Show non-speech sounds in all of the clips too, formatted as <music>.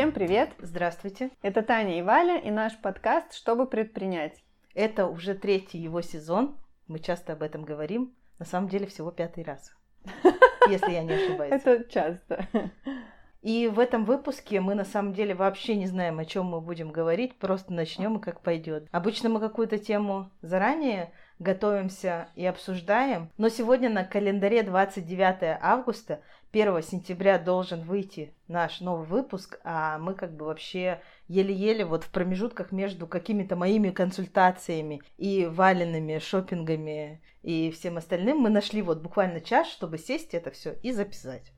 Всем привет! Здравствуйте! Это Таня и Валя и наш подкаст «Чтобы предпринять». Это уже третий его сезон. Мы часто об этом говорим. На самом деле всего пятый раз, <laughs> если я не ошибаюсь. Это часто. И в этом выпуске мы на самом деле вообще не знаем, о чем мы будем говорить, просто начнем и как пойдет. Обычно мы какую-то тему заранее готовимся и обсуждаем, но сегодня на календаре 29 августа, 1 сентября должен выйти наш новый выпуск, а мы как бы вообще еле-еле вот в промежутках между какими-то моими консультациями и валенными шопингами и всем остальным мы нашли вот буквально час, чтобы сесть это все и записать.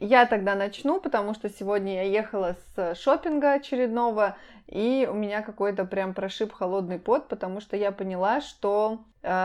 Я тогда начну, потому что сегодня я ехала с шопинга очередного, и у меня какой-то прям прошиб холодный пот, потому что я поняла, что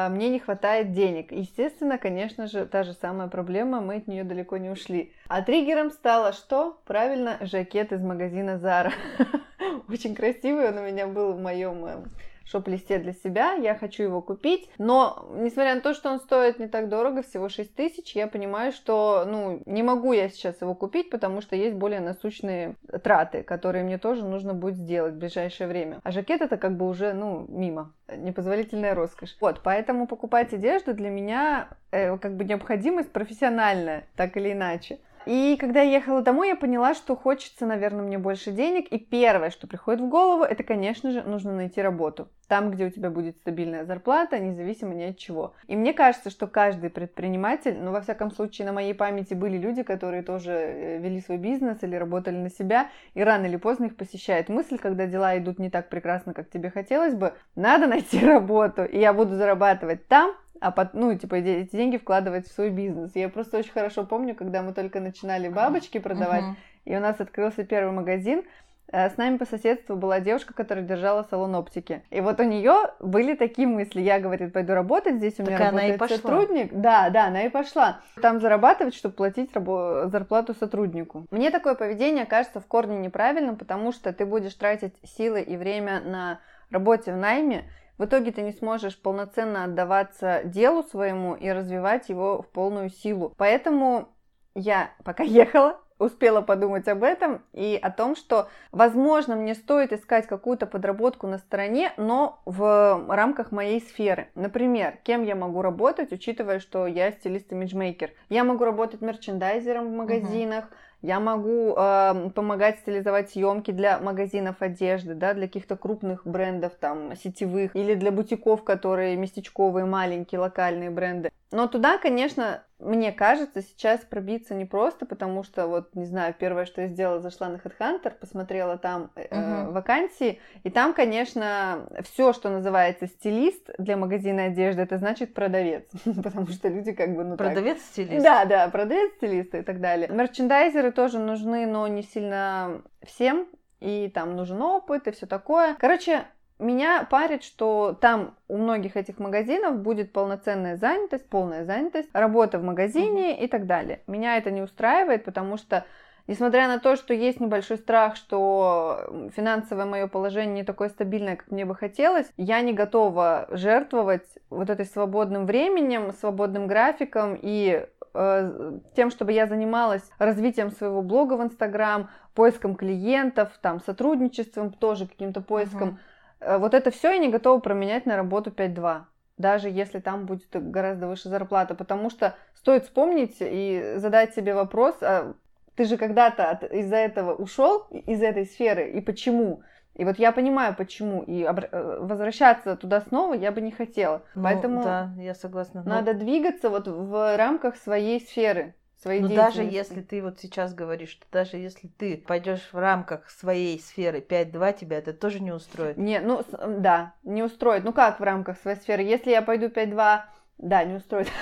мне не хватает денег. Естественно, конечно же, та же самая проблема, мы от нее далеко не ушли. А триггером стало что? Правильно, жакет из магазина Zara. <laughs> Очень красивый он у меня был в моем э, шоп-листе для себя, я хочу его купить, но, несмотря на то, что он стоит не так дорого, всего 6 тысяч, я понимаю, что, ну, не могу я сейчас его купить, потому что есть более насущные траты, которые мне тоже нужно будет сделать в ближайшее время. А жакет это как бы уже, ну, мимо, непозволительная роскошь. Вот, поэтому покупать одежду для меня э, как бы необходимость профессиональная, так или иначе. И когда я ехала домой, я поняла, что хочется, наверное, мне больше денег. И первое, что приходит в голову, это, конечно же, нужно найти работу. Там, где у тебя будет стабильная зарплата, независимо ни от чего. И мне кажется, что каждый предприниматель, ну, во всяком случае, на моей памяти были люди, которые тоже э, вели свой бизнес или работали на себя, и рано или поздно их посещает мысль, когда дела идут не так прекрасно, как тебе хотелось бы, надо найти <laughs> работу, и я буду зарабатывать там, а под, ну, типа, эти деньги вкладывать в свой бизнес. Я просто очень хорошо помню, когда мы только начинали бабочки продавать, uh-huh. и у нас открылся первый магазин, э, с нами по соседству была девушка, которая держала салон оптики. И вот у нее были такие мысли. Я, говорит, пойду работать, здесь у меня так работает она и сотрудник. Да, да, она и пошла. Там зарабатывать, чтобы платить рабо- зарплату сотруднику. Мне такое поведение кажется в корне неправильным, потому что ты будешь тратить силы и время на работе в найме, в итоге ты не сможешь полноценно отдаваться делу своему и развивать его в полную силу. Поэтому я пока <laughs> ехала, успела подумать об этом и о том, что, возможно, мне стоит искать какую-то подработку на стороне, но в рамках моей сферы. Например, кем я могу работать, учитывая, что я стилист-имиджмейкер. Я могу работать мерчендайзером в магазинах, uh-huh я могу э, помогать стилизовать съемки для магазинов одежды, да, для каких-то крупных брендов, там, сетевых, или для бутиков, которые местечковые, маленькие, локальные бренды. Но туда, конечно, мне кажется, сейчас пробиться непросто, потому что, вот, не знаю, первое, что я сделала, зашла на HeadHunter, посмотрела там э, uh-huh. вакансии, и там, конечно, все, что называется стилист для магазина одежды, это значит продавец, <laughs> потому что люди как бы, ну Продавец-стилист? Да, да, продавец-стилист и так далее. Мерчендайзеры тоже нужны, но не сильно всем, и там нужен опыт и все такое. Короче, меня парит, что там у многих этих магазинов будет полноценная занятость, полная занятость, работа в магазине mm-hmm. и так далее. Меня это не устраивает, потому что Несмотря на то, что есть небольшой страх, что финансовое мое положение не такое стабильное, как мне бы хотелось, я не готова жертвовать вот этой свободным временем, свободным графиком и э, тем, чтобы я занималась развитием своего блога в Инстаграм, поиском клиентов, там, сотрудничеством, тоже каким-то поиском. Uh-huh вот это все я не готова променять на работу 5-2 даже если там будет гораздо выше зарплата, потому что стоит вспомнить и задать себе вопрос, а ты же когда-то из-за этого ушел, из этой сферы, и почему? И вот я понимаю, почему, и э, возвращаться туда снова я бы не хотела. Ну, Поэтому да, я согласна. Надо двигаться вот в рамках своей сферы своей Но даже если ты вот сейчас говоришь, что даже если ты пойдешь в рамках своей сферы 5-2, тебя это тоже не устроит? Не, ну да, не устроит. Ну как в рамках своей сферы? Если я пойду 5-2, да, не устроит. <laughs>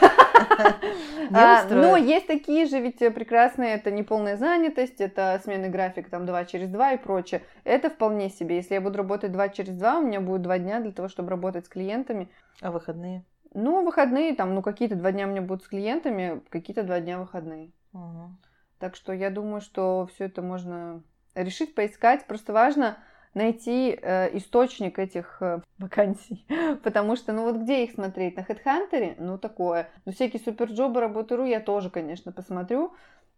А, но есть такие же ведь прекрасные, это не полная занятость, это сменный график там 2 через 2 и прочее. Это вполне себе. Если я буду работать 2 через 2, у меня будет 2 дня для того, чтобы работать с клиентами. А выходные? Ну, выходные там, ну, какие-то два дня у меня будут с клиентами, какие-то два дня выходные. Угу. Так что я думаю, что все это можно решить, поискать. Просто важно найти э, источник этих э, вакансий. <laughs> Потому что, ну вот где их смотреть? На HeadHunter? Ну такое. Ну всякие суперджобы, работы.ру я тоже, конечно, посмотрю.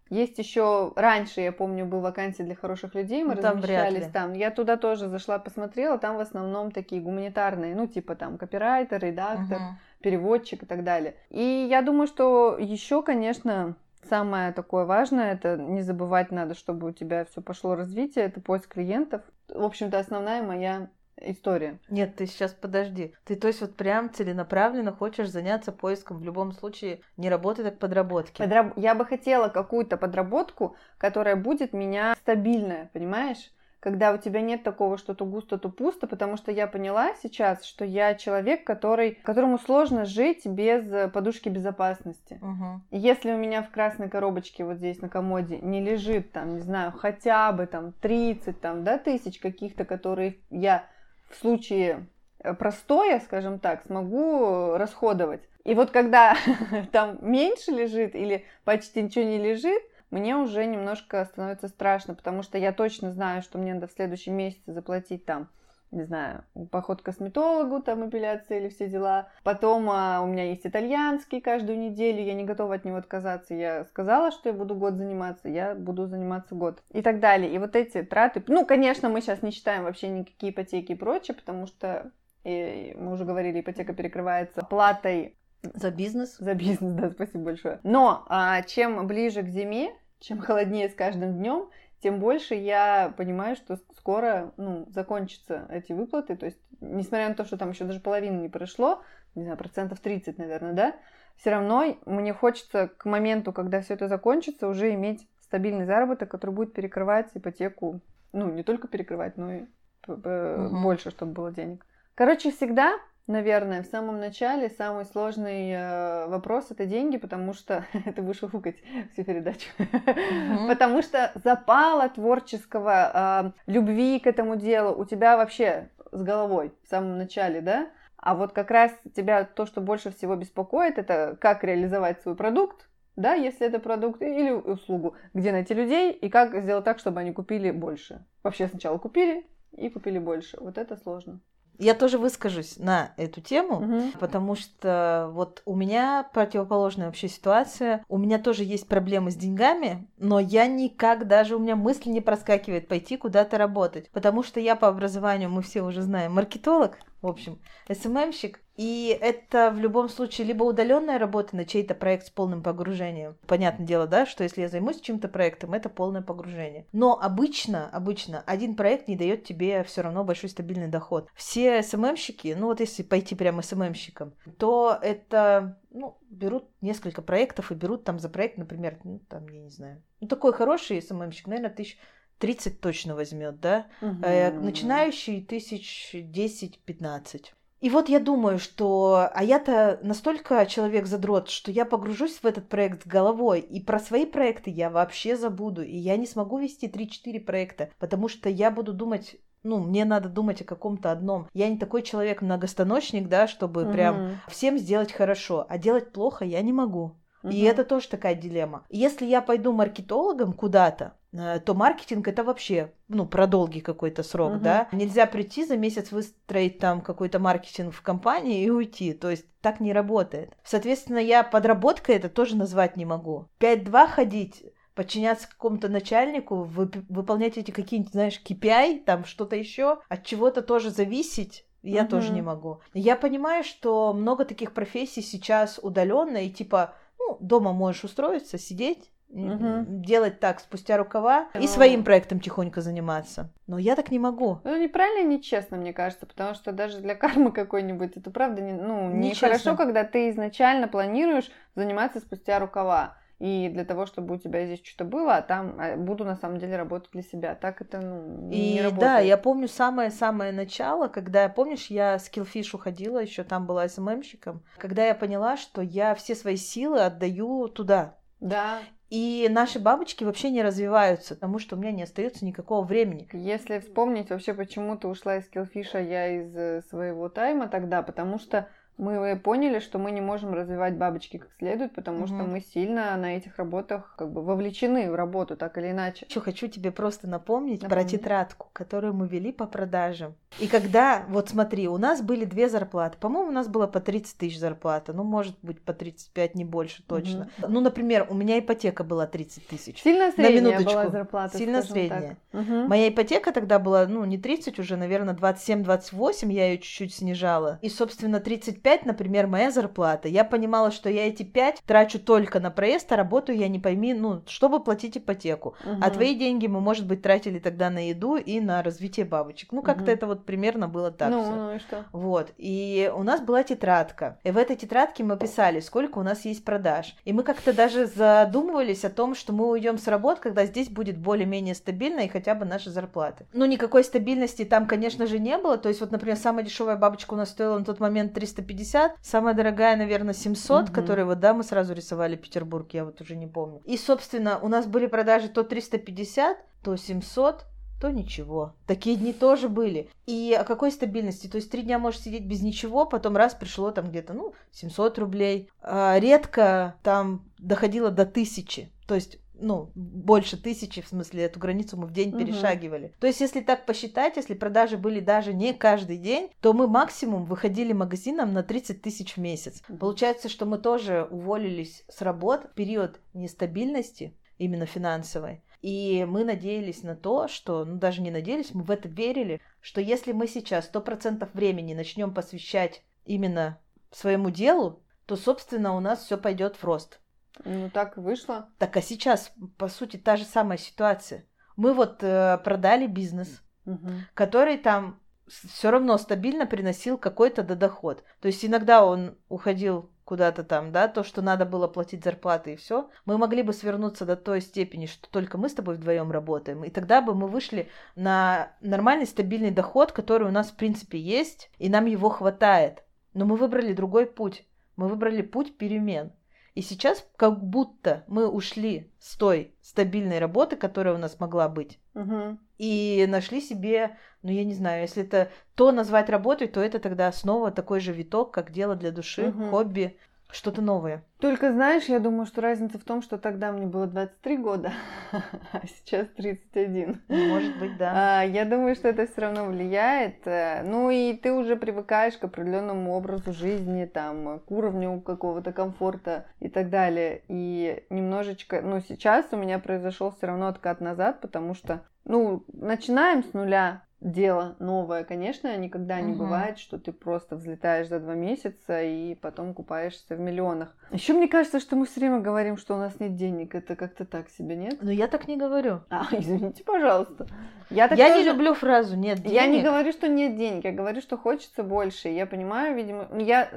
Есть еще раньше, я помню, был вакансия для хороших людей, мы ну, там размещались там. Я туда тоже зашла, посмотрела, там в основном такие гуманитарные, ну типа там копирайтер, редактор, угу. переводчик и так далее. И я думаю, что еще, конечно, самое такое важное, это не забывать надо, чтобы у тебя все пошло развитие, это поиск клиентов. В общем-то, основная моя история. Нет, ты сейчас подожди. Ты то есть вот прям целенаправленно хочешь заняться поиском в любом случае не работы, так подработки. Подраб... Я бы хотела какую-то подработку, которая будет меня стабильная, понимаешь? когда у тебя нет такого, что то густо, то пусто, потому что я поняла сейчас, что я человек, который, которому сложно жить без подушки безопасности. Угу. Если у меня в красной коробочке вот здесь на комоде не лежит там, не знаю, хотя бы там 30 там, да, тысяч каких-то, которые я в случае э, простоя, скажем так, смогу расходовать. И вот когда <laughs> там меньше лежит или почти ничего не лежит, мне уже немножко становится страшно, потому что я точно знаю, что мне надо в следующем месяце заплатить там не знаю, поход к косметологу, там эпиляция или все дела. Потом а, у меня есть итальянский каждую неделю, я не готова от него отказаться. Я сказала, что я буду год заниматься, я буду заниматься год. И так далее. И вот эти траты, ну, конечно, мы сейчас не считаем вообще никакие ипотеки и прочее, потому что и мы уже говорили, ипотека перекрывается платой за бизнес. <laughs> За бизнес, да, спасибо большое. Но а, чем ближе к зиме, чем холоднее с каждым днем, тем больше я понимаю, что скоро ну, закончатся эти выплаты. То есть, несмотря на то, что там еще даже половины не прошло, не знаю, процентов 30, наверное, да, все равно мне хочется к моменту, когда все это закончится, уже иметь стабильный заработок, который будет перекрывать ипотеку, ну, не только перекрывать, но и угу. больше, чтобы было денег. Короче, всегда Наверное, в самом начале самый сложный э, вопрос это деньги, потому что <laughs> ты будешь фукать всю передачу, mm-hmm. потому что запала творческого э, любви к этому делу у тебя вообще с головой в самом начале, да? А вот как раз тебя то, что больше всего беспокоит, это как реализовать свой продукт, да, если это продукт или услугу, где найти людей и как сделать так, чтобы они купили больше. Вообще сначала купили и купили больше. Вот это сложно. Я тоже выскажусь на эту тему, угу. потому что вот у меня противоположная вообще ситуация. У меня тоже есть проблемы с деньгами, но я никак даже у меня мысль не проскакивает пойти куда-то работать, потому что я по образованию, мы все уже знаем, маркетолог, в общем, СММщик, и это в любом случае либо удаленная работа на чей-то проект с полным погружением. Понятное дело, да, что если я займусь чем-то проектом, это полное погружение. Но обычно, обычно один проект не дает тебе все равно большой стабильный доход. Все СММщики, ну вот если пойти прямо СММщиком, то это ну, берут несколько проектов и берут там за проект, например, ну, там, я не знаю, ну, такой хороший СММщик, наверное, тысяч 30 точно возьмет, да? Угу. Начинающий тысяч 10-15. И вот я думаю, что... А я-то настолько человек-задрот, что я погружусь в этот проект головой, и про свои проекты я вообще забуду, и я не смогу вести 3-4 проекта, потому что я буду думать ну, мне надо думать о каком-то одном. Я не такой человек-многостаночник, да, чтобы угу. прям всем сделать хорошо, а делать плохо я не могу. Угу. И это тоже такая дилемма. Если я пойду маркетологом куда-то, Э, то маркетинг это вообще, ну, про долгий какой-то срок, uh-huh. да. Нельзя прийти за месяц выстроить там какой-то маркетинг в компании и уйти. То есть так не работает. Соответственно, я подработкой это тоже назвать не могу. 5-2 ходить подчиняться какому-то начальнику, вып- выполнять эти какие-нибудь, знаешь, KPI, там что-то еще, от чего-то тоже зависеть, я uh-huh. тоже не могу. Я понимаю, что много таких профессий сейчас удаленно, и типа, ну, дома можешь устроиться, сидеть, угу. делать так спустя рукава и своим проектом тихонько заниматься. Но я так не могу. Ну, неправильно и нечестно, мне кажется, потому что даже для <laughs> кармы какой-нибудь это правда не, ну, нехорошо, когда ты изначально планируешь заниматься спустя рукава. И для того, чтобы у тебя здесь что-то было, а там а, буду на самом деле работать для себя. Так это ну, и, не работает. Да, я помню самое-самое начало, когда, помнишь, я с Killfish уходила, еще там была СММщиком, когда я поняла, что я все свои силы отдаю туда. Да. И наши бабочки вообще не развиваются, потому что у меня не остается никакого времени. Если вспомнить вообще, почему ты ушла из Килфиша, я из э, своего тайма тогда, потому что мы поняли, что мы не можем развивать бабочки как следует, потому Мгм. что мы сильно на этих работах как бы вовлечены в работу, так или иначе. Еще хочу тебе просто напомнить про Напомни. тетрадку, которую мы вели по продажам. И когда, вот смотри, у нас были две зарплаты. По-моему, у нас было по 30 тысяч зарплата. Ну, может быть, по 35, не больше точно. Ну, например, у меня ипотека была 30 тысяч. Сильно средняя минуточку. была зарплата, Сильно скажем так. средняя. Мгм. Моя ипотека тогда была, ну, не 30 уже, наверное, 27-28, я ее чуть-чуть снижала. И, собственно, 35, например, моя зарплата. Я понимала, что я эти 5 трачу только на проезд, а работаю я не пойми, ну, чтобы платить ипотеку. А Мгм. твои деньги мы, может быть, тратили тогда на еду и на развитие бабочек. Ну, как-то Мгм. это вот примерно было так ну, всё. ну и что? Вот, и у нас была тетрадка. И в этой тетрадке мы писали, сколько у нас есть продаж. И мы как-то даже задумывались о том, что мы уйдем с работ, когда здесь будет более-менее стабильно и хотя бы наши зарплаты. Ну, никакой стабильности там, конечно же, не было. То есть, вот, например, самая дешевая бабочка у нас стоила на тот момент 350, самая дорогая, наверное, 700, Мгм. которые вот, да, мы сразу рисовали Петербург, я вот уже не помню. И, собственно, у нас были продажи то 350, то 700, то ничего. Такие дни тоже были. И о какой стабильности? То есть три дня можешь сидеть без ничего, потом раз пришло там где-то, ну, 700 рублей. А редко там доходило до тысячи. То есть ну, больше тысячи, в смысле, эту границу мы в день Мгм. перешагивали. То есть, если так посчитать, если продажи были даже не каждый день, то мы максимум выходили магазином на 30 тысяч в месяц. Мгм. Получается, что мы тоже уволились с работ в период нестабильности, именно финансовой. И мы надеялись на то, что, ну даже не надеялись, мы в это верили, что если мы сейчас 100% времени начнем посвящать именно своему делу, то, собственно, у нас все пойдет в рост. Ну, так и вышло. Так а сейчас, по сути, та же самая ситуация. Мы вот э, продали бизнес, Мгм. который там все равно стабильно приносил какой-то доход. То есть иногда он уходил куда-то там, да, то, что надо было платить зарплаты и все, мы могли бы свернуться до той степени, что только мы с тобой вдвоем работаем, и тогда бы мы вышли на нормальный стабильный доход, который у нас в принципе есть, и нам его хватает. Но мы выбрали другой путь. Мы выбрали путь перемен. И сейчас как будто мы ушли с той стабильной работы, которая у нас могла быть, Мгм. и нашли себе, ну я не знаю, если это то назвать работой, то это тогда снова такой же виток, как дело для души, Мгм. хобби, что-то новое. Только знаешь, я думаю, что разница в том, что тогда мне было 23 года, <laughs> а сейчас 31. Ну, Может быть, да. А, Я думаю, что это все равно влияет. Э, Ну и ты уже привыкаешь к определенному образу жизни, там, к уровню какого-то комфорта и так далее. И немножечко, ну сейчас у меня произошел все равно откат назад, потому что, ну, начинаем с нуля дело новое, конечно, никогда не Мгм. бывает, что ты просто взлетаешь за два месяца и потом купаешься в миллионах. Еще мне кажется, что мы все время говорим, что у нас нет денег. Это как-то так себе, нет? Но я так не говорю. А, <laughs> извините, пожалуйста. Я, так я тоже- не люблю фразу «нет денег». Я не говорю, что нет денег, я говорю, что хочется больше. Я понимаю, видимо, я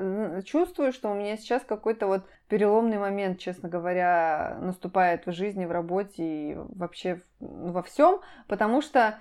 чувствую, что у меня сейчас какой-то вот переломный момент, честно говоря, наступает в жизни, в работе и вообще ну, во всем, потому что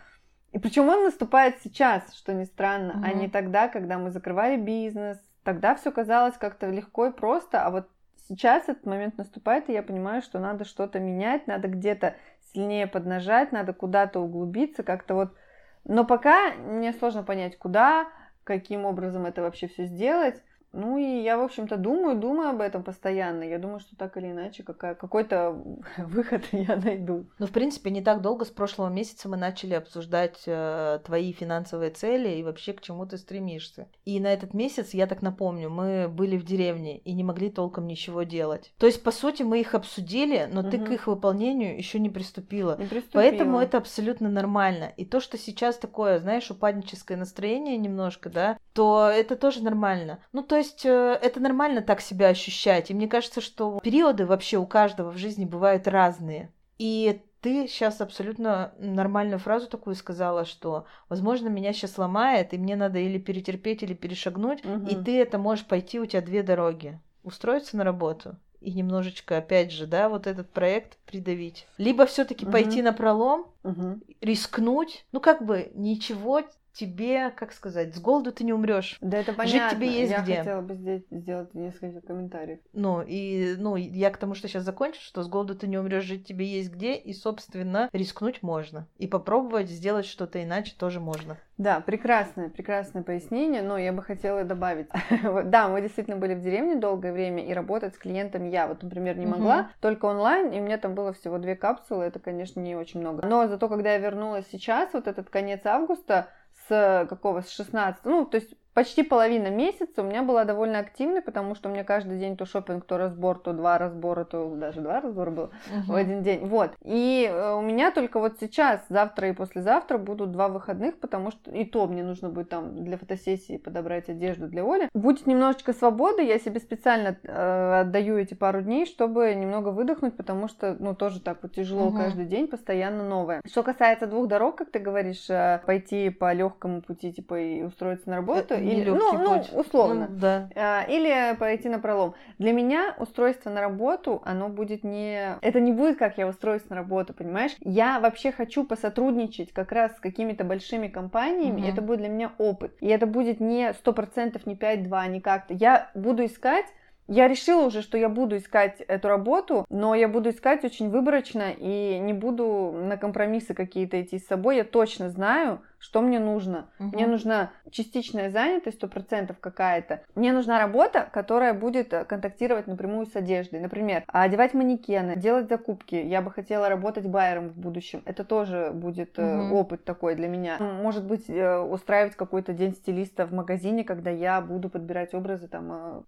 и причем он наступает сейчас, что ни странно, а Мгм. не тогда, когда мы закрывали бизнес. Тогда все казалось как-то легко и просто, а вот сейчас этот момент наступает, и я понимаю, что надо что-то менять, надо где-то сильнее поднажать, надо куда-то углубиться, как-то вот. Но пока мне сложно понять, куда, каким образом это вообще все сделать. Ну и я, в общем-то, думаю, думаю об этом постоянно. Я думаю, что так или иначе какая, какой-то <laughs> выход <laughs> я найду. Ну, в принципе, не так долго, с прошлого месяца мы начали обсуждать э, твои финансовые цели и вообще к чему ты стремишься. И на этот месяц, я так напомню, мы были в деревне и не могли толком ничего делать. То есть, по сути, мы их обсудили, но ты к их выполнению еще не приступила. Не приступила. Поэтому это абсолютно нормально. И то, что сейчас такое, знаешь, упадническое настроение немножко, да, то это тоже нормально. Ну, то есть э, это нормально так себя ощущать. И мне кажется, что периоды вообще у каждого в жизни бывают разные. И ты сейчас абсолютно нормальную фразу такую сказала, что, возможно, меня сейчас ломает, и мне надо или перетерпеть, или перешагнуть, Мгм. и ты это можешь пойти, у тебя две дороги. Устроиться на работу и немножечко, опять же, да, вот этот проект придавить. Либо все-таки Мгм. пойти на пролом, Мгм. рискнуть. Ну, как бы ничего тебе, как сказать, с голоду ты не умрешь. Да это понятно. Жить тебе есть я где. хотела бы здесь сделать несколько комментариев. Ну, и, ну, я к тому, что сейчас закончу, что с голоду ты не умрешь, жить тебе есть где, и, собственно, рискнуть можно. И попробовать сделать что-то иначе тоже можно. Да, прекрасное, прекрасное пояснение, но я бы хотела добавить. <laughs> да, мы действительно были в деревне долгое время, и работать с клиентами я вот, например, не могла, Мгм. только онлайн, и у меня там было всего две капсулы, это, конечно, не очень много. Но зато, когда я вернулась сейчас, вот этот конец августа, с какого, с 16, ну, то есть почти половина месяца у меня была довольно активной, потому что у меня каждый день то шопинг, то разбор, то два разбора, то даже два разбора было в один день. Вот. И э, у меня только вот сейчас, завтра и послезавтра будут два выходных, потому что и то мне нужно будет там для фотосессии подобрать одежду для Оли. Будет немножечко свободы, я себе специально э, отдаю эти пару дней, чтобы немного выдохнуть, потому что, ну, тоже так вот тяжело Мгм. каждый день, постоянно новое. Что касается двух дорог, как ты говоришь, э, пойти по легкому пути, типа, и устроиться на работу, Это или, ну, ну, путь. условно. Ну, да. А, Или пойти на пролом. Для меня устройство на работу, оно будет не... Это не будет, как я устроюсь на работу, понимаешь? Я вообще хочу посотрудничать как раз с какими-то большими компаниями, Мгм. это будет для меня опыт. И это будет не 100%, не 5-2, не как-то. Я буду искать я решила уже, что я буду искать эту работу, но я буду искать очень выборочно и не буду на компромиссы какие-то идти с собой. Я точно знаю, что мне нужно. Мгм. Мне нужна частичная занятость, сто процентов какая-то. Мне нужна работа, которая будет э, контактировать напрямую с одеждой. Например, одевать манекены, делать закупки. Я бы хотела работать байером в будущем. Это тоже будет Мгм. опыт такой для меня. Может быть, э, устраивать какой-то день стилиста в магазине, когда я буду подбирать образы там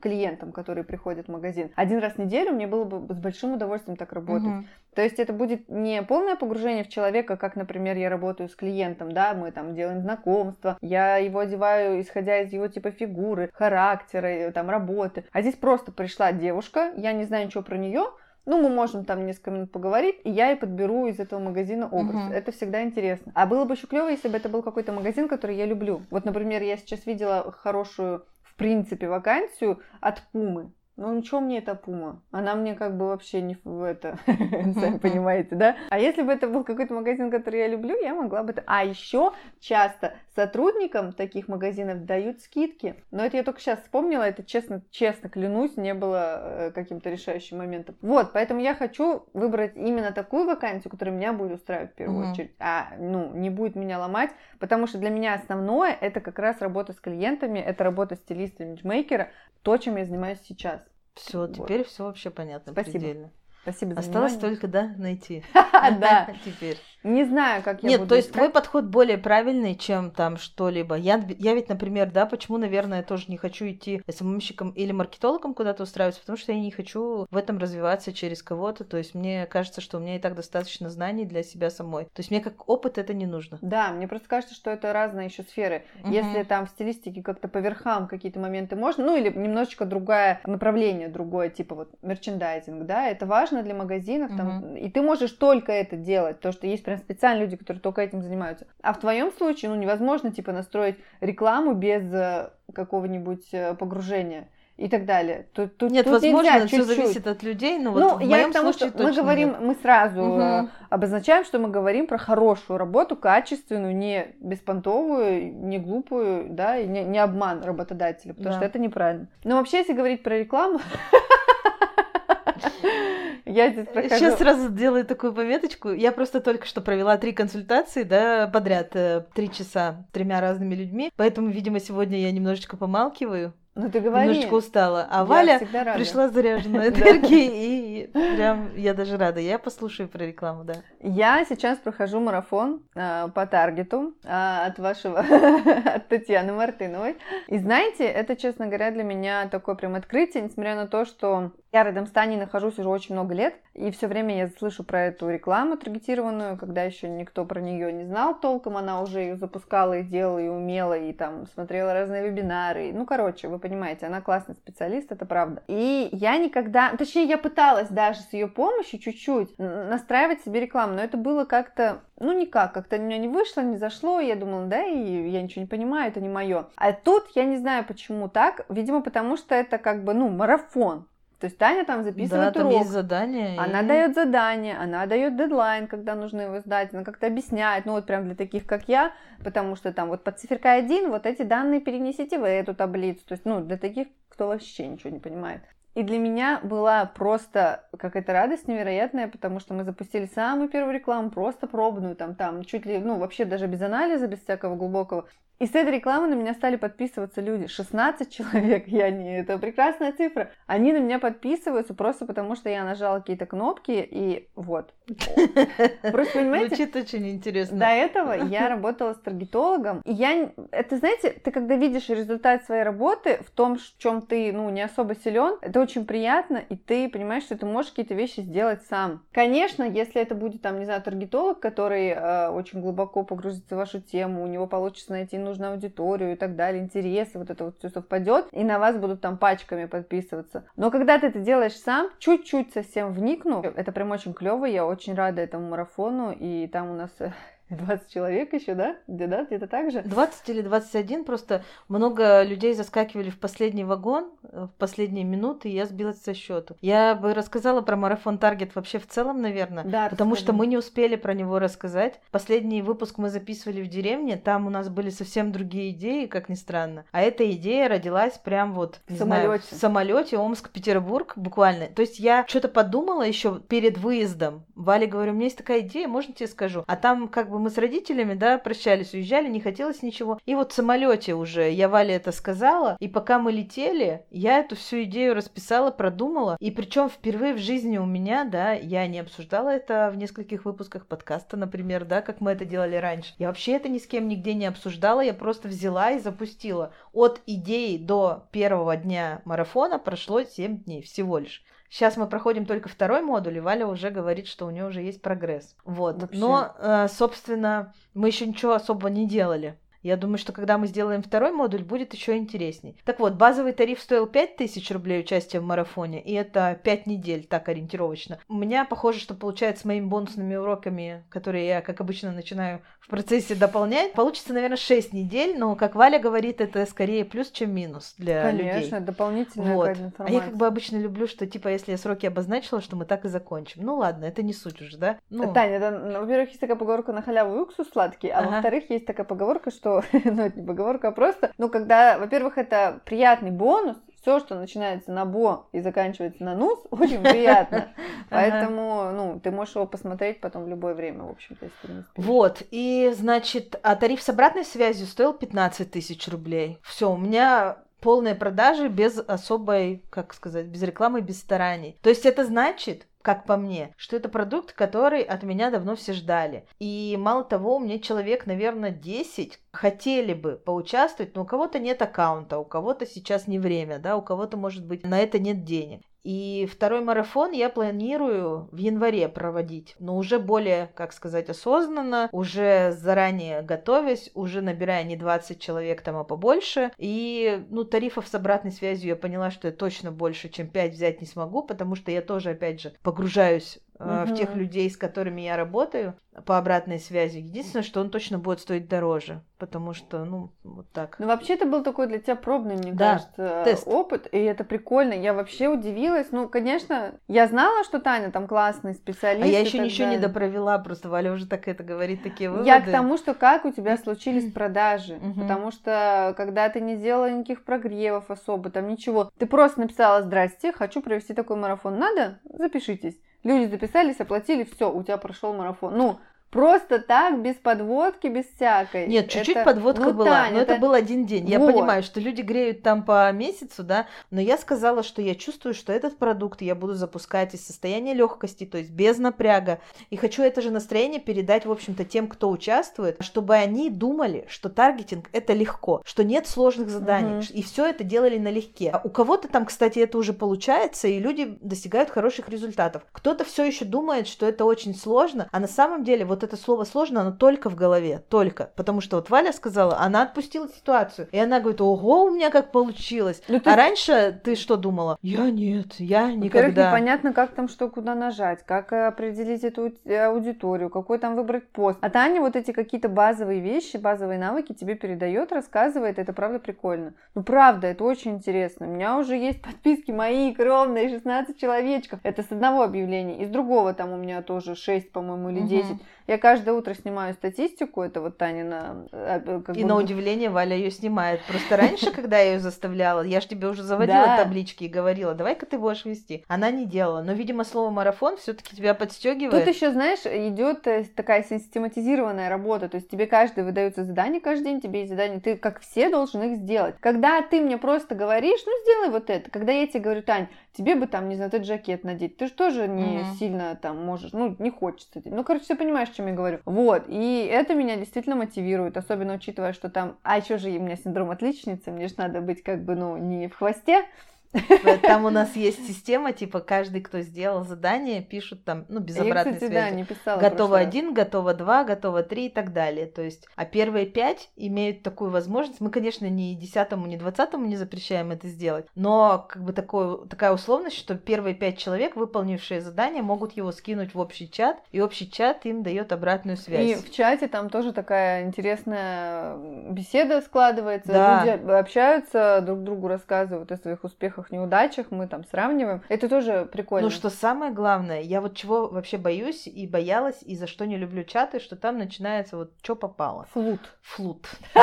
клиентам, которые приходят в магазин. Один раз в неделю мне было бы с большим удовольствием так работать. Мгм. То есть это будет не полное погружение в человека, как, например, я работаю с клиентом, да, мы там делаем знакомство, я его одеваю, исходя из его типа фигуры, характера, э, там работы. А здесь просто пришла девушка, я не знаю ничего про нее, ну, мы можем там несколько минут поговорить, и я и подберу из этого магазина образ. Мгм. Это всегда интересно. А было бы еще клево, если бы это был какой-то магазин, который я люблю. Вот, например, я сейчас видела хорошую, в принципе, вакансию от Пумы. Ну, ничего мне эта Пума? Она мне как бы вообще не в это, <laughs> сами понимаете, да? А если бы это был какой-то магазин, который я люблю, я могла бы... А еще часто сотрудникам таких магазинов дают скидки. Но это я только сейчас вспомнила, это честно, честно клянусь, не было э, каким-то решающим моментом. Вот, поэтому я хочу выбрать именно такую вакансию, которая меня будет устраивать в первую очередь, а, ну, не будет меня ломать, потому что для меня основное это как раз работа с клиентами, это работа стилиста, имиджмейкера, то, чем я занимаюсь сейчас. Все, Вот. теперь все вообще понятно. Спасибо. предельно. Спасибо за Осталось внимание. только, да, найти. <laughs> Да. <laughs> Теперь. Не знаю, как я Нет, буду то есть искать. твой подход более правильный, чем там что-либо. Я, я ведь, например, да, почему, наверное, тоже не хочу идти СММщиком или маркетологом куда-то устраиваться, потому что я не хочу в этом развиваться через кого-то. То есть мне кажется, что у меня и так достаточно знаний для себя самой. То есть мне как опыт это не нужно. Да, мне просто кажется, что это разные еще сферы. Мгм. Если там в стилистике как-то по верхам какие-то моменты можно, ну или немножечко другое направление, другое, типа вот мерчендайзинг, да, это важно для магазинов, там, и ты можешь только это делать, то, что есть прям специальные люди, которые только этим занимаются. А в твоем случае, ну, невозможно, типа, настроить рекламу без э, какого-нибудь э, погружения и так далее. Тут, тут, Нет, тут возможно, нельзя все чуть-чуть. зависит от людей, но вот ну, в я моем к тому, случае что мы говорим, нет. мы сразу Мгм. обозначаем, что мы говорим про хорошую работу, качественную, не беспонтовую, не глупую, да, и не, не обман работодателя, потому Да. что это неправильно. Но вообще, если говорить про рекламу, <laughs> я здесь прохожу... Сейчас сразу делаю такую пометочку. Я просто только что провела три консультации, да, подряд, э, три часа, тремя разными людьми. Поэтому, видимо, сегодня я немножечко помалкиваю, Ну ты говори. немножечко устала. А Я Валя пришла заряженная <laughs> энергией, и прям я даже рада. Я послушаю про рекламу, да. Я сейчас прохожу марафон э, по таргету э, от вашего, <laughs> от Татьяны Мартыновой. И знаете, это, честно говоря, для меня такое прям открытие, несмотря на то, что я рядом с Таней нахожусь уже очень много лет, и все время я слышу про эту рекламу таргетированную, когда еще никто про нее не знал толком, она уже ее запускала и делала, и умела, и там смотрела разные вебинары. Ну, короче, вы понимаете, она классный специалист, это правда. И я никогда, точнее, я пыталась даже с ее помощью чуть-чуть настраивать себе рекламу, но это было как-то, ну, никак, как-то у меня не вышло, не зашло, и я думала, да, и я ничего не понимаю, это не мое. А тут я не знаю, почему так, видимо, потому что это как бы, ну, марафон. То есть Таня там записывает да, там урок. есть задание. Она и- дает задание, она дает дедлайн, когда нужно его сдать, она как-то объясняет, ну вот прям для таких, как я, потому что там вот под циферкой 1 вот эти данные перенесите в эту таблицу, то есть, ну, для таких, кто вообще ничего не понимает. И для меня была просто какая-то радость невероятная, потому что мы запустили самую первую рекламу, просто пробную, там, там, чуть ли, ну, вообще даже без анализа, без всякого глубокого. И с этой рекламы на меня стали подписываться люди. 16 человек, я не... Это прекрасная цифра. Они на меня подписываются просто потому, что я нажала какие-то кнопки, и вот. Просто, понимаете, Звучит очень интересно. до этого я работала с таргетологом, и я, это, знаете, ты когда видишь результат своей работы в том, в чем ты, ну, не особо силен, это очень приятно, и ты понимаешь, что ты можешь какие-то вещи сделать сам. Конечно, если это будет, там, не знаю, таргетолог, который э, очень глубоко погрузится в вашу тему, у него получится найти нужную аудиторию и так далее, интересы, вот это вот все совпадет, и на вас будут там пачками подписываться. Но когда ты это делаешь сам, чуть-чуть совсем вникнув, это прям очень клево, я очень рада этому марафону, и там у нас э, 20 человек еще, да? Где, да? Где-то так же? 20 или 21, просто много людей заскакивали в последний вагон, э, в последние минуты, и я сбилась со счету. Я бы рассказала про марафон Таргет вообще в целом, наверное, Да, потому расскажи. что мы не успели про него рассказать. Последний выпуск мы записывали в деревне, там у нас были совсем другие идеи, как ни странно. А эта идея родилась прям вот В самолете. в самолете Омск-Петербург буквально. То есть я что-то подумала еще перед выездом. Вале говорю, у меня есть такая идея, можно тебе скажу? А там как бы мы с родителями, да, прощались, уезжали, не хотелось ничего. И вот в самолете уже я Вале это сказала, и пока мы летели, я эту всю идею расписала, продумала. И причем впервые в жизни у меня, да, я не обсуждала это в нескольких выпусках подкаста, например, да, как мы это делали раньше. Я вообще это ни с кем нигде не обсуждала, я просто взяла и запустила. От идеи до первого дня марафона прошло 7 дней всего лишь. Сейчас мы проходим только второй модуль, и Валя уже говорит, что у нее уже есть прогресс. Вот. Вообще. Но, э, собственно, мы еще ничего особо не делали. Я думаю, что когда мы сделаем второй модуль, будет еще интересней. Так вот, базовый тариф стоил 5000 рублей участие в марафоне, и это 5 недель, так ориентировочно. У меня похоже, что получается с моими бонусными уроками, которые я, как обычно, начинаю в процессе дополнять, получится, наверное, 6 недель, но, как Валя говорит, это скорее плюс, чем минус для людей. Конечно, дополнительная Вот. какая-то А информация. я как бы обычно люблю, что типа если я сроки обозначила, что мы так и закончим. Ну ладно, это не суть уже, да? Ну, Таня, это, ну, во-первых, есть такая поговорка на халяву и уксус сладкий, а Ага. во-вторых, есть такая поговорка, что, <laughs> ну, это не поговорка, а просто, ну, когда, во-первых, это приятный бонус, все, что начинается на бо и заканчивается на нус, <laughs> очень приятно. <laughs> Поэтому, ну, ты можешь его посмотреть потом в любое время, в общем-то, если ты не успеешь. Вот, и, значит, а тариф с обратной связью стоил 15 тысяч рублей. Все, у меня полные продажи без особой, как сказать, без рекламы, без стараний. То есть это значит, как по мне, что это продукт, который от меня давно все ждали. И мало того, меня человек, наверное, 10 хотели бы поучаствовать, но у кого-то нет аккаунта, у кого-то сейчас не время, да, у кого-то, может быть, на это нет денег. И второй марафон я планирую в январе проводить, но уже более, как сказать, осознанно, уже заранее готовясь, уже набирая не 20 человек там, а побольше. И, ну, тарифов с обратной связью я поняла, что я точно больше, чем 5 взять не смогу, потому что я тоже, опять же, погружаюсь э, в тех людей, с которыми я работаю по обратной связи. Единственное, что он точно будет стоить дороже, потому что, ну, вот так. Ну, вообще, это был такой для тебя пробный, мне Да, кажется, тест. опыт, и это прикольно. Я вообще удивилась. Ну, конечно, я знала, что Таня там классный специалист. А я еще ничего не далее. допровела, просто Валя уже так это говорит, такие выводы. Я к тому, что как у тебя случились продажи. Потому что когда ты не делала никаких прогревов особо, там ничего, ты просто написала «Здрасте, хочу провести такой марафон. Надо? Запишитесь». Люди записались, оплатили, все, у тебя прошел марафон. Ну, просто так, без подводки, без всякой. Нет, чуть-чуть Это- подводка ну, была, Таня, но это... был один день. Я Вот. понимаю, что люди греют там по месяцу, да, но я сказала, что я чувствую, что этот продукт я буду запускать из состояния легкости, то есть без напряга. И хочу это же настроение передать, в общем-то, тем, кто участвует, чтобы они думали, что таргетинг это легко, что нет сложных заданий, Мгм. и все это делали налегке. А у кого-то там, кстати, это уже получается, и люди достигают хороших результатов. Кто-то все еще думает, что это очень сложно, а на самом деле вот вот это слово сложно, оно только в голове, только. Потому что вот Валя сказала, она отпустила ситуацию. И она говорит, ого, у меня как получилось. Ну, ты... А раньше ты что думала? Я нет, я никогда. непонятно, как там что куда нажать, как определить эту аудиторию, какой там выбрать пост. А Таня вот эти какие-то базовые вещи, базовые навыки тебе передает, рассказывает, это правда прикольно. Ну правда, это очень интересно. У меня уже есть подписки мои, кровные, 16 человечков. Это с одного объявления. Из другого там у меня тоже 6, по-моему, или 10. Угу. Я каждое утро снимаю статистику, это вот Танина. Э, как и бы... на удивление Валя ее снимает. Просто раньше, <laughs> когда я ее заставляла, я же тебе уже заводила таблички и говорила, давай-ка ты будешь вести. Она не делала. Но, видимо, слово марафон все-таки тебя подстегивает. Тут еще, знаешь, идет э, такая систематизированная работа. То есть тебе каждый выдается задание каждый день, тебе есть задание, ты как все должен их сделать. Когда ты мне просто говоришь, ну сделай вот это. Когда я тебе говорю, Тань, тебе бы там, не знаю, этот жакет надеть, ты же тоже не угу. сильно там можешь, ну не хочется. Ну, короче, ты понимаешь, о чем я говорю. Вот, и это меня действительно мотивирует, особенно учитывая, что там, а еще же у меня синдром отличницы, мне же надо быть как бы, ну, не в хвосте, там у нас есть система, типа каждый, кто сделал задание, пишут там, ну, без обратной связи. Да, не писала готово один, готово два, готово три и так далее. То есть, а первые пять имеют такую возможность. Мы, конечно, ни десятому, ни двадцатому не запрещаем это сделать, но как бы такое, такая условность, что первые пять человек, выполнившие задание, могут его скинуть в общий чат, и общий чат им дает обратную связь. И в чате там тоже такая интересная беседа складывается, да. люди общаются, друг другу рассказывают о своих успехах успехах, неудачах, мы там сравниваем. Это тоже прикольно. Ну, что самое главное, я вот чего вообще боюсь и боялась, и за что не люблю чаты, что там начинается вот что попало. Флут. Флут. <laughs>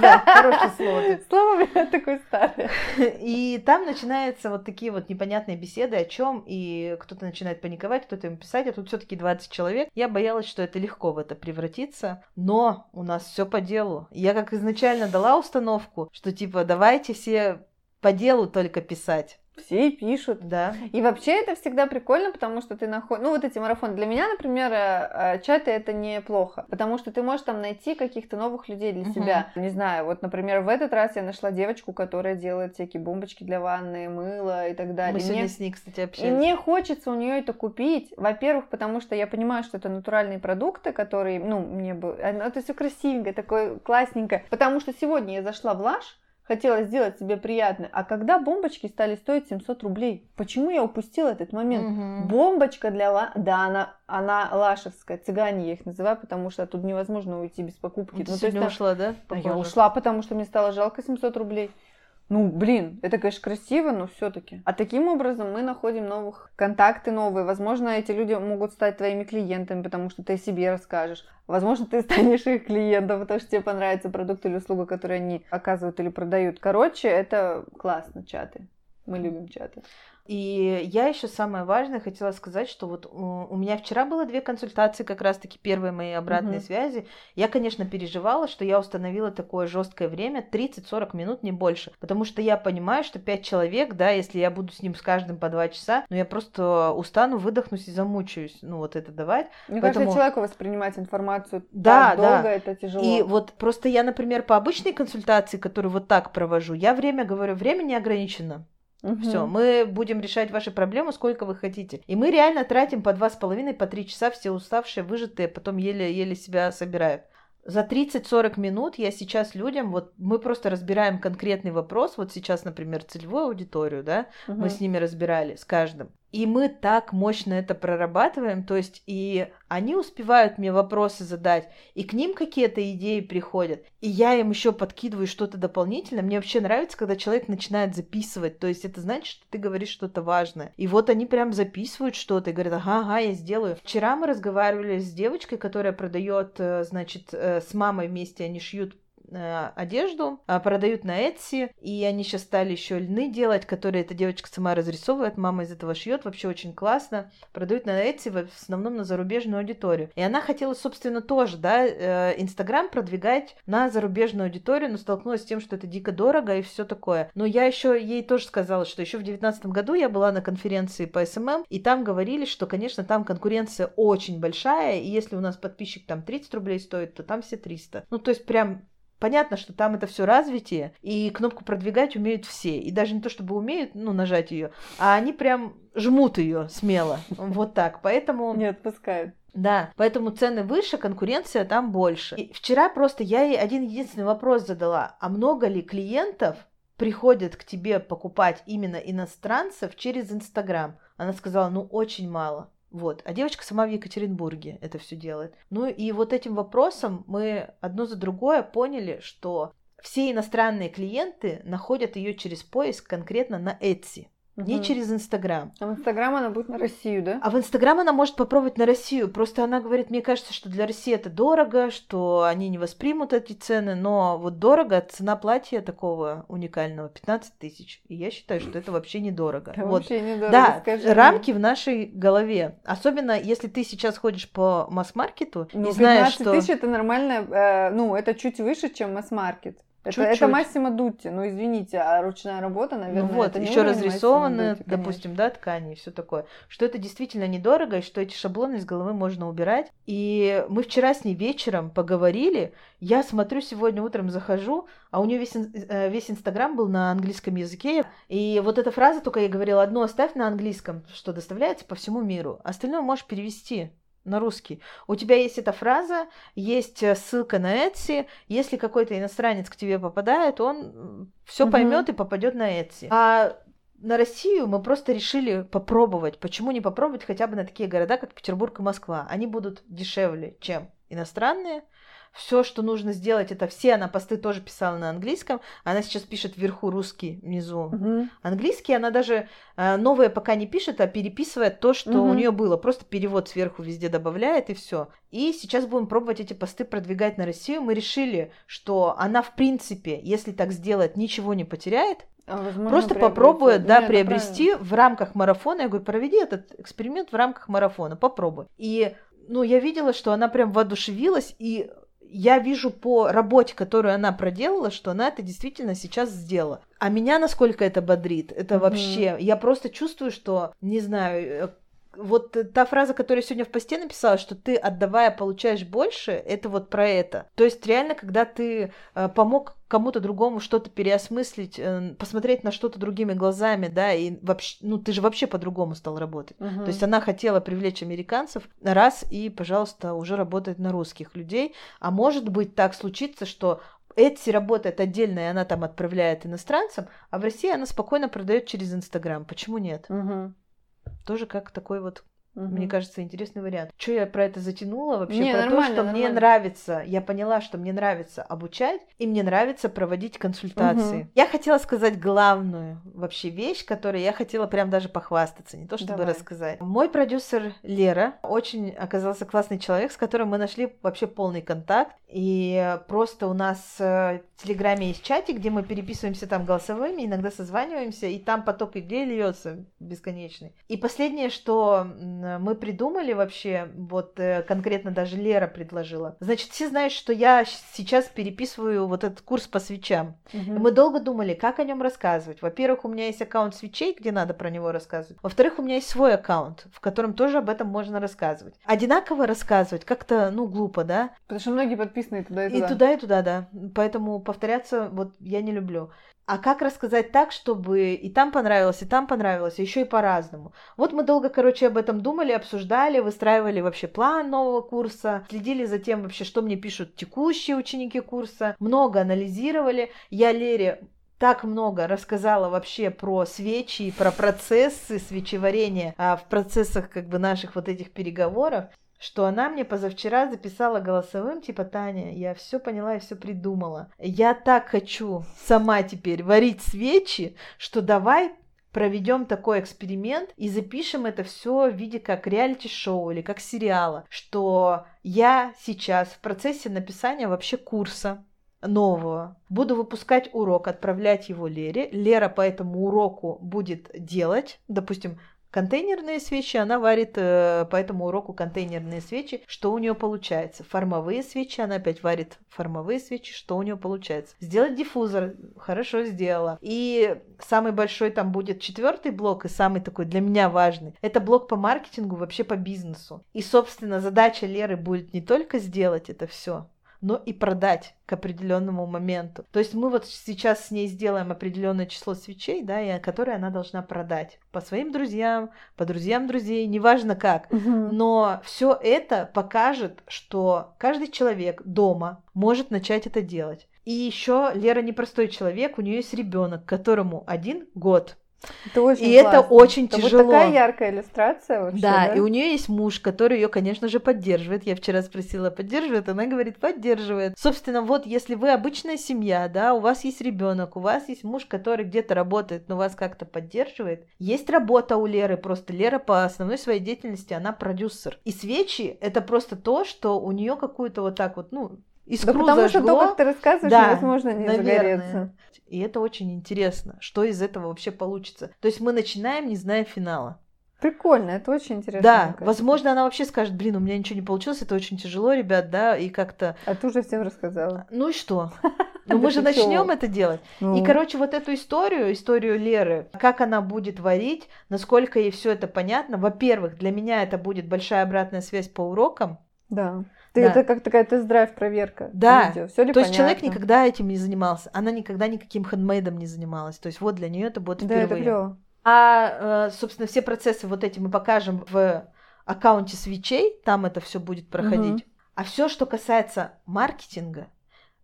Да, хорошее слово. Слово такое старое. <laughs> И там начинаются вот такие вот непонятные беседы о чем, и кто-то начинает паниковать, кто-то им писать, а тут все-таки 20 человек. Я боялась, что это легко в это превратится, но у нас все по делу. Я как изначально дала установку, что типа давайте все по делу только писать. Все пишут. Да. И вообще это всегда прикольно, потому что ты находишь... Ну, вот эти марафоны. Для меня, например, э, э, чаты это неплохо, потому что ты можешь там найти каких-то новых людей для uh-huh. себя. Не знаю, вот, например, в этот раз я нашла девочку, которая делает всякие бомбочки для ванны, мыло и так далее. Мы сегодня мне... с ней, кстати, общались. И мне хочется у нее это купить. Во-первых, потому что я понимаю, что это натуральные продукты, которые, ну, мне бы... Это все красивенько, такое классненькое. Потому что сегодня я зашла в Лаш, хотела сделать себе приятно. А когда бомбочки стали стоить 700 рублей, почему я упустила этот момент? Угу. Бомбочка для ла... Да, она, она лашевская, цыгане я их называю, потому что тут невозможно уйти без покупки. Ты ну, сегодня есть, ушла, да? Похоже. Я ушла, потому что мне стало жалко 700 рублей. Ну, блин, это, конечно, красиво, но все-таки. А таким образом мы находим новых контакты новые. Возможно, эти люди могут стать твоими клиентами, потому что ты о себе расскажешь. Возможно, ты <laughs> станешь их клиентом, потому что тебе понравится продукт или услуга, которые они оказывают или продают. Короче, это классно, чаты. Мы любим чаты. И я еще самое важное хотела сказать, что вот у меня вчера было две консультации, как раз-таки первые мои обратные угу. связи. Я, конечно, переживала, что я установила такое жесткое время 30-40 минут, не больше. Потому что я понимаю, что 5 человек, да, если я буду с ним с каждым по 2 часа, ну я просто устану, выдохнусь и замучаюсь, ну вот это давать. Мне Поэтому... кажется, человеку воспринимать информацию да, так долго, да. это тяжело. И вот просто я, например, по обычной консультации, которую вот так провожу, я время говорю, время не ограничено. Угу. Все, мы будем решать ваши проблемы, сколько вы хотите. И мы реально тратим по два с половиной, по три часа, все уставшие, выжатые, потом еле-еле себя собирают. За 30-40 минут я сейчас людям, вот мы просто разбираем конкретный вопрос, вот сейчас, например, целевую аудиторию, да, угу. мы с ними разбирали, с каждым. И мы так мощно это прорабатываем, то есть и они успевают мне вопросы задать, и к ним какие-то идеи приходят, и я им еще подкидываю что-то дополнительное. Мне вообще нравится, когда человек начинает записывать, то есть это значит, что ты говоришь что-то важное. И вот они прям записывают что-то и говорят, ага, ага, я сделаю. Вчера мы разговаривали с девочкой, которая продает, э, значит, э, с мамой вместе они шьют одежду, а, продают на Etsy, и они сейчас стали еще льны делать, которые эта девочка сама разрисовывает, мама из этого шьет, вообще очень классно. Продают на Etsy в основном на зарубежную аудиторию. И она хотела, собственно, тоже, да, э, Инстаграм продвигать на зарубежную аудиторию, но столкнулась с тем, что это дико дорого и все такое. Но я еще ей тоже сказала, что еще в 2019 году я была на конференции по SMM, и там говорили, что, конечно, там конкуренция очень большая, и если у нас подписчик там 30 рублей стоит, то там все 300. Ну, то есть прям понятно, что там это все развитие, и кнопку продвигать умеют все. И даже не то, чтобы умеют, ну, нажать ее, а они прям жмут ее смело. <laughs> Вот так. Поэтому... Не отпускают. Да, поэтому цены выше, конкуренция там больше. И вчера просто я ей один единственный вопрос задала. А много ли клиентов приходят к тебе покупать именно иностранцев через Инстаграм? Она сказала, ну, очень мало. Вот. А девочка сама в Екатеринбурге это все делает. Ну и вот этим вопросом мы одно за другое поняли, что все иностранные клиенты находят ее через поиск конкретно на Etsy. Угу. Не через Инстаграм. А в Инстаграм она будет на Россию, да? А в Инстаграм она может попробовать на Россию. Просто она говорит, мне кажется, что для России это дорого, что они не воспримут эти цены, но вот дорого, цена платья такого уникального 15 тысяч. И я считаю, что это вообще недорого. Это вот. вообще недорого, Да, скажи рамки в нашей голове. Особенно, если ты сейчас ходишь по масс-маркету ну, и знаешь, 15 что... тысяч это нормально, э, ну, это чуть выше, чем масс-маркет. Это, Чуть-чуть. это Массимо Дутти, ну извините, а ручная работа, наверное, ну вот, это еще разрисованы, Дутти, допустим, да, ткани и все такое. Что это действительно недорого, и что эти шаблоны из головы можно убирать. И мы вчера с ней вечером поговорили. Я смотрю, сегодня утром захожу, а у нее весь, э, весь Инстаграм был на английском языке. И вот эта фраза, только я говорила, одну оставь на английском, что доставляется по всему миру. Остальное можешь перевести на русский. У тебя есть эта фраза, есть э, ссылка на Etsy. Если какой-то иностранец к тебе попадает, он все Мгм. поймет и попадет на Etsy. А на Россию мы просто решили попробовать. Почему не попробовать хотя бы на такие города, как Петербург и Москва? Они будут дешевле, чем иностранные. Все, что нужно сделать, это все, она посты тоже писала на английском. Она сейчас пишет вверху русский, внизу Мгм. Английский она даже э, новое пока не пишет, а переписывает то, что у Мгм. нее было. Просто перевод сверху везде добавляет и все. И сейчас будем пробовать эти посты продвигать на Россию. Мы решили, что она в принципе, если так сделать, ничего не потеряет. А, возможно, Просто попробует, да, Не, это приобрести в рамках марафона. Я говорю, проведи этот эксперимент в рамках марафона, попробуй. И ну, я видела, что она прям воодушевилась, и я вижу по работе, которую она проделала, что она это действительно сейчас сделала. А меня насколько это бодрит, это Мгм. вообще... Я просто чувствую, что, не знаю, э, вот та фраза, которую я сегодня в посте написала, что ты, отдавая, получаешь больше, это вот про это. То есть реально, когда ты э, помог кому-то другому что-то переосмыслить, э, посмотреть на что-то другими глазами, да, и вообще, ну ты же вообще по-другому стал работать. Мгм. То есть она хотела привлечь американцев раз и, пожалуйста, уже работает на русских людей. А может быть так случится, что Etsy работает отдельно, и она там отправляет иностранцам, а в России она спокойно продает через Инстаграм. Почему нет? Мгм. Тоже как такой вот Мгм. мне кажется, интересный вариант. Что я про это затянула вообще? Не, про то, что мне нормально. нравится. Я поняла, что мне нравится обучать, и мне нравится проводить консультации. Мгм. Я хотела сказать главную вообще вещь, которой я хотела прям даже похвастаться, не то чтобы Давай. рассказать. Мой продюсер Лера очень оказался классный человек, с которым мы нашли вообще полный контакт. И просто у нас э, в Телеграме есть чатик, где мы переписываемся там голосовыми, иногда созваниваемся, и там поток идей льется бесконечный. И последнее, что мы придумали вообще, вот э, конкретно даже Лера предложила. Значит, все знают, что я сейчас переписываю вот этот курс по свечам. И Мгм. мы долго думали, как о нем рассказывать. Во-первых, у меня есть аккаунт свечей, где надо про него рассказывать. Во-вторых, у меня есть свой аккаунт, в котором тоже об этом можно рассказывать. Одинаково рассказывать как-то, ну, глупо, да? Потому что многие подписаны и туда, и И туда. туда, и туда, да. Поэтому повторяться вот я не люблю. А как рассказать так, чтобы и там понравилось, и там понравилось, еще и по-разному? Вот мы долго, короче, об этом думали, обсуждали, выстраивали вообще план нового курса, следили за тем вообще, что мне пишут текущие ученики курса, много анализировали. Я Лере так много рассказала вообще про свечи, про процессы свечеварения а, в процессах как бы наших вот этих переговоров, что она мне позавчера записала голосовым, типа, Таня, я все поняла и все придумала. Я так хочу сама теперь варить свечи, что давай проведем такой эксперимент и запишем это все в виде как реалити-шоу или как сериала, что я сейчас в процессе написания вообще курса нового. Буду выпускать урок, отправлять его Лере. Лера по этому уроку будет делать, допустим, контейнерные свечи, она варит э, по этому уроку контейнерные свечи, что у нее получается. Формовые свечи, она опять варит формовые свечи, что у нее получается. Сделать диффузор, хорошо сделала. И самый большой там будет четвертый блок, и самый такой для меня важный, это блок по маркетингу, вообще по бизнесу. И, собственно, задача Леры будет не только сделать это все, но и продать к определенному моменту. То есть мы вот сейчас с ней сделаем определенное число свечей, да, и которые она должна продать по своим друзьям, по друзьям друзей, неважно как. Угу. Но все это покажет, что каждый человек дома может начать это делать. И еще Лера непростой человек, у нее есть ребенок, которому один год. Это очень и это классно. очень Это тяжело. Вот такая яркая иллюстрация вообще, Да, да? и у нее есть муж, который ее, конечно же, поддерживает. Я вчера спросила, поддерживает? Она говорит, поддерживает. Собственно, вот если вы обычная семья, да, у вас есть ребенок, у вас есть муж, который где-то работает, но вас как-то поддерживает. Есть работа у Леры, просто Лера по основной своей деятельности, она продюсер. И свечи это просто то, что у нее какую-то вот так вот, ну, Да искру потому что зажгло. то, как ты рассказываешь, Да, невозможно не наверное. загореться. И это очень интересно, что из этого вообще получится. То есть мы начинаем, не зная финала. Прикольно, это очень интересно. Да, возможно, она вообще скажет, блин, у меня ничего не получилось, это очень тяжело, ребят, да, и как-то, А ты уже всем рассказала. ну и что? <laughs> Ну Да мы же начнем это делать. И, Ну, короче, вот эту историю, историю Леры, как она будет варить, насколько ей все это понятно. Во-первых, для меня это будет большая обратная связь по урокам. Да. Ты, Да. Это как такая тест-драйв проверка. Да. Видео. Всё ли То есть человек понятно? никогда этим не занимался, она никогда никаким хендмейдом не занималась. То есть вот для нее это будет Да, это впервые. клево. А, э, собственно, все процессы вот эти мы покажем в аккаунте свечей, там это все будет проходить. А все, что касается маркетинга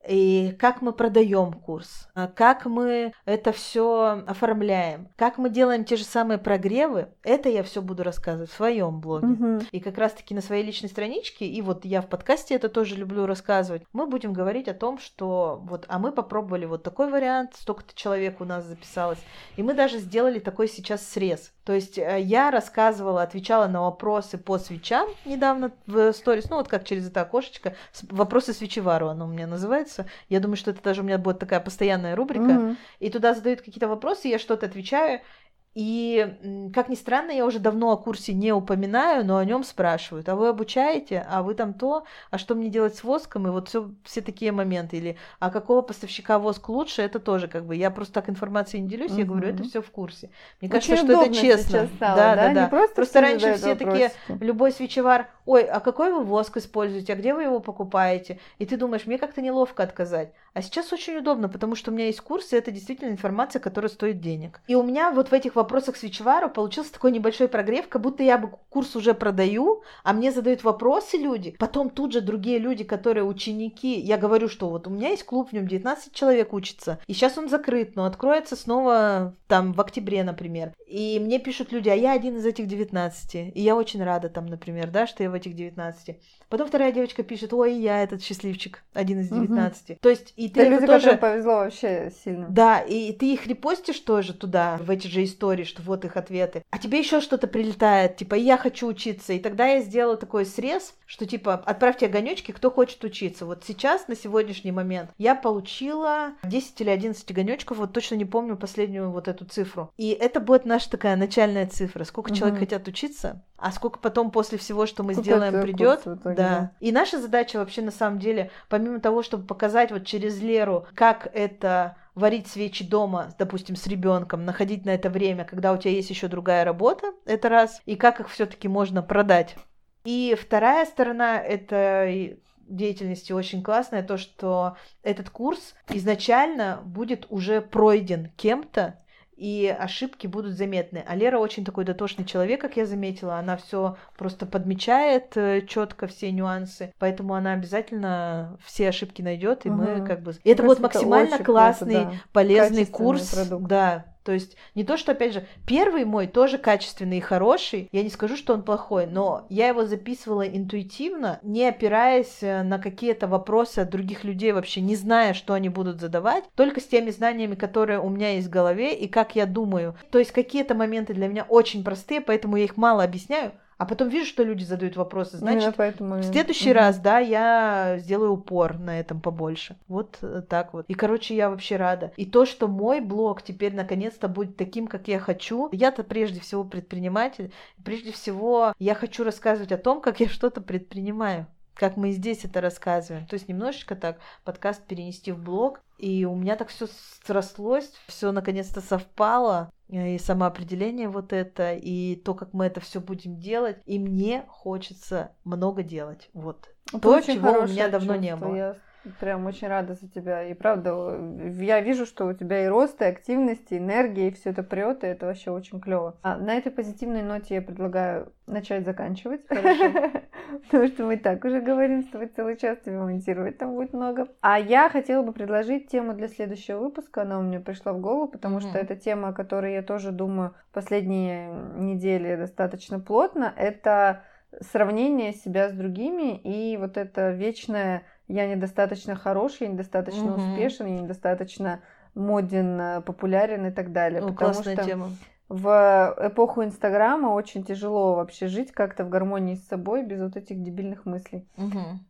и как мы продаем курс, а как мы это все оформляем, как мы делаем те же самые прогревы, это я все буду рассказывать в своем блоге. Мгм. И как раз-таки на своей личной страничке, и вот я в подкасте это тоже люблю рассказывать, мы будем говорить о том, что вот, а мы попробовали вот такой вариант, столько-то человек у нас записалось, и мы даже сделали такой сейчас срез. То есть э, я рассказывала, отвечала на вопросы по свечам недавно в сторис, ну вот как через это окошечко, вопросы свечевару оно у меня называется. Я думаю, что это даже у меня будет такая постоянная рубрика Мгм. и туда задают какие-то вопросы, я что-то отвечаю. И, как ни странно, я уже давно о курсе не упоминаю, но о нем спрашивают. А вы обучаете? А вы там то? А что мне делать с воском? И вот всё- все такие моменты. Или а какого поставщика воск лучше? Это тоже как бы. Я просто так информацией не делюсь, я говорю, это все в курсе. Мне Очень кажется, что это честно. стало, да, да? да, да. Не просто, Просто все раньше все такие, вопросики. любой свечевар, ой, а какой вы воск используете, а где вы его покупаете? И ты думаешь, мне как-то неловко отказать. А сейчас очень удобно, потому что у меня есть курсы, это действительно информация, которая стоит денег. И у меня вот в этих вопросах свечевару получился такой небольшой прогрев, как будто я бы курс уже продаю, а мне задают вопросы люди, потом тут же другие люди, которые ученики, я говорю, что вот у меня есть клуб, в нем 19 человек учится, и сейчас он закрыт, но откроется снова там в октябре, например. И мне пишут люди, а я один из этих 19, и я очень рада там, например, да, что я в этих 19. Потом вторая девочка пишет, ой, я этот счастливчик, один из Мгм. 19. То есть и ты это люди, тоже... повезло вообще сильно. Да, и ты их репостишь тоже туда, в эти же истории, что вот их ответы. А тебе еще что-то прилетает, типа, я хочу учиться. И тогда я сделала такой срез, что типа, отправьте огонечки, кто хочет учиться. Вот сейчас, на сегодняшний момент, я получила 10 или 11 огонечков, вот точно не помню последнюю вот эту цифру. И это будет наша такая начальная цифра. Сколько человек Мгм. хотят учиться, а сколько потом после всего, что мы Сколько сделаем, придет. да. И наша задача вообще на самом деле, помимо того, чтобы показать вот через Леру, как это варить свечи дома, допустим, с ребенком, находить на это время, когда у тебя есть еще другая работа, это раз, и как их все-таки можно продать. И вторая сторона этой деятельности очень классная, то, что этот курс изначально будет уже пройден кем-то, и ошибки будут заметны. А Лера очень такой дотошный человек, как я заметила. Она все просто подмечает четко все нюансы, поэтому она обязательно все ошибки найдет, и мы Мгм. как бы. И это будет Просто максимально классный, круто, да. полезный курс. продукт. Да. То есть не то, что, опять же, первый мой тоже качественный и хороший, я не скажу, что он плохой, но я его записывала интуитивно, не опираясь э, на какие-то вопросы от других людей вообще, не зная, что они будут задавать, только с теми знаниями, которые у меня есть в голове и как я думаю. То есть какие-то моменты для меня очень простые, поэтому я их мало объясняю, а потом вижу, что люди задают вопросы, значит, Именно поэтому... в следующий Мгм. раз, да, я сделаю упор на этом побольше. Вот э, так вот. И, короче, я вообще рада. И то, что мой блог теперь наконец-то будет таким, как я хочу. Я-то прежде всего предприниматель. Прежде всего, я хочу рассказывать о том, как я что-то предпринимаю как мы здесь это рассказываем. То есть немножечко так подкаст перенести в блог. И у меня так все срослось, все наконец-то совпало. Э, И самоопределение вот это, и то, как мы это все будем делать. И мне хочется много делать. Вот. Это то, чего у меня давно не чувство, было. Я Прям очень рада за тебя. И правда, я вижу, что у тебя и рост, и активность, и энергия, и все это прет, и это вообще очень клево. А на этой позитивной ноте я предлагаю начать заканчивать. <laughs> Потому что мы так уже говорим с тобой целый час, тебе монтировать там будет много. А я хотела бы предложить тему для следующего выпуска. Она у меня пришла в голову, потому что это тема, о которой я тоже думаю последние недели достаточно плотно. Это сравнение себя с другими и вот это вечное я недостаточно хороший, я недостаточно угу. успешен, я недостаточно моден, э, популярен и так далее. Ну, потому что тема. в эпоху Инстаграма очень тяжело вообще жить как-то в гармонии с собой без вот этих дебильных мыслей. Угу.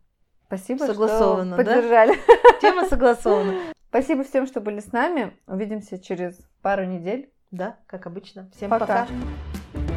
Спасибо, Согласовано, что поддержали. Да? <laughs> Тема согласована. Спасибо всем, что были с нами. Увидимся через пару недель. Да, как обычно. Всем пока. пока.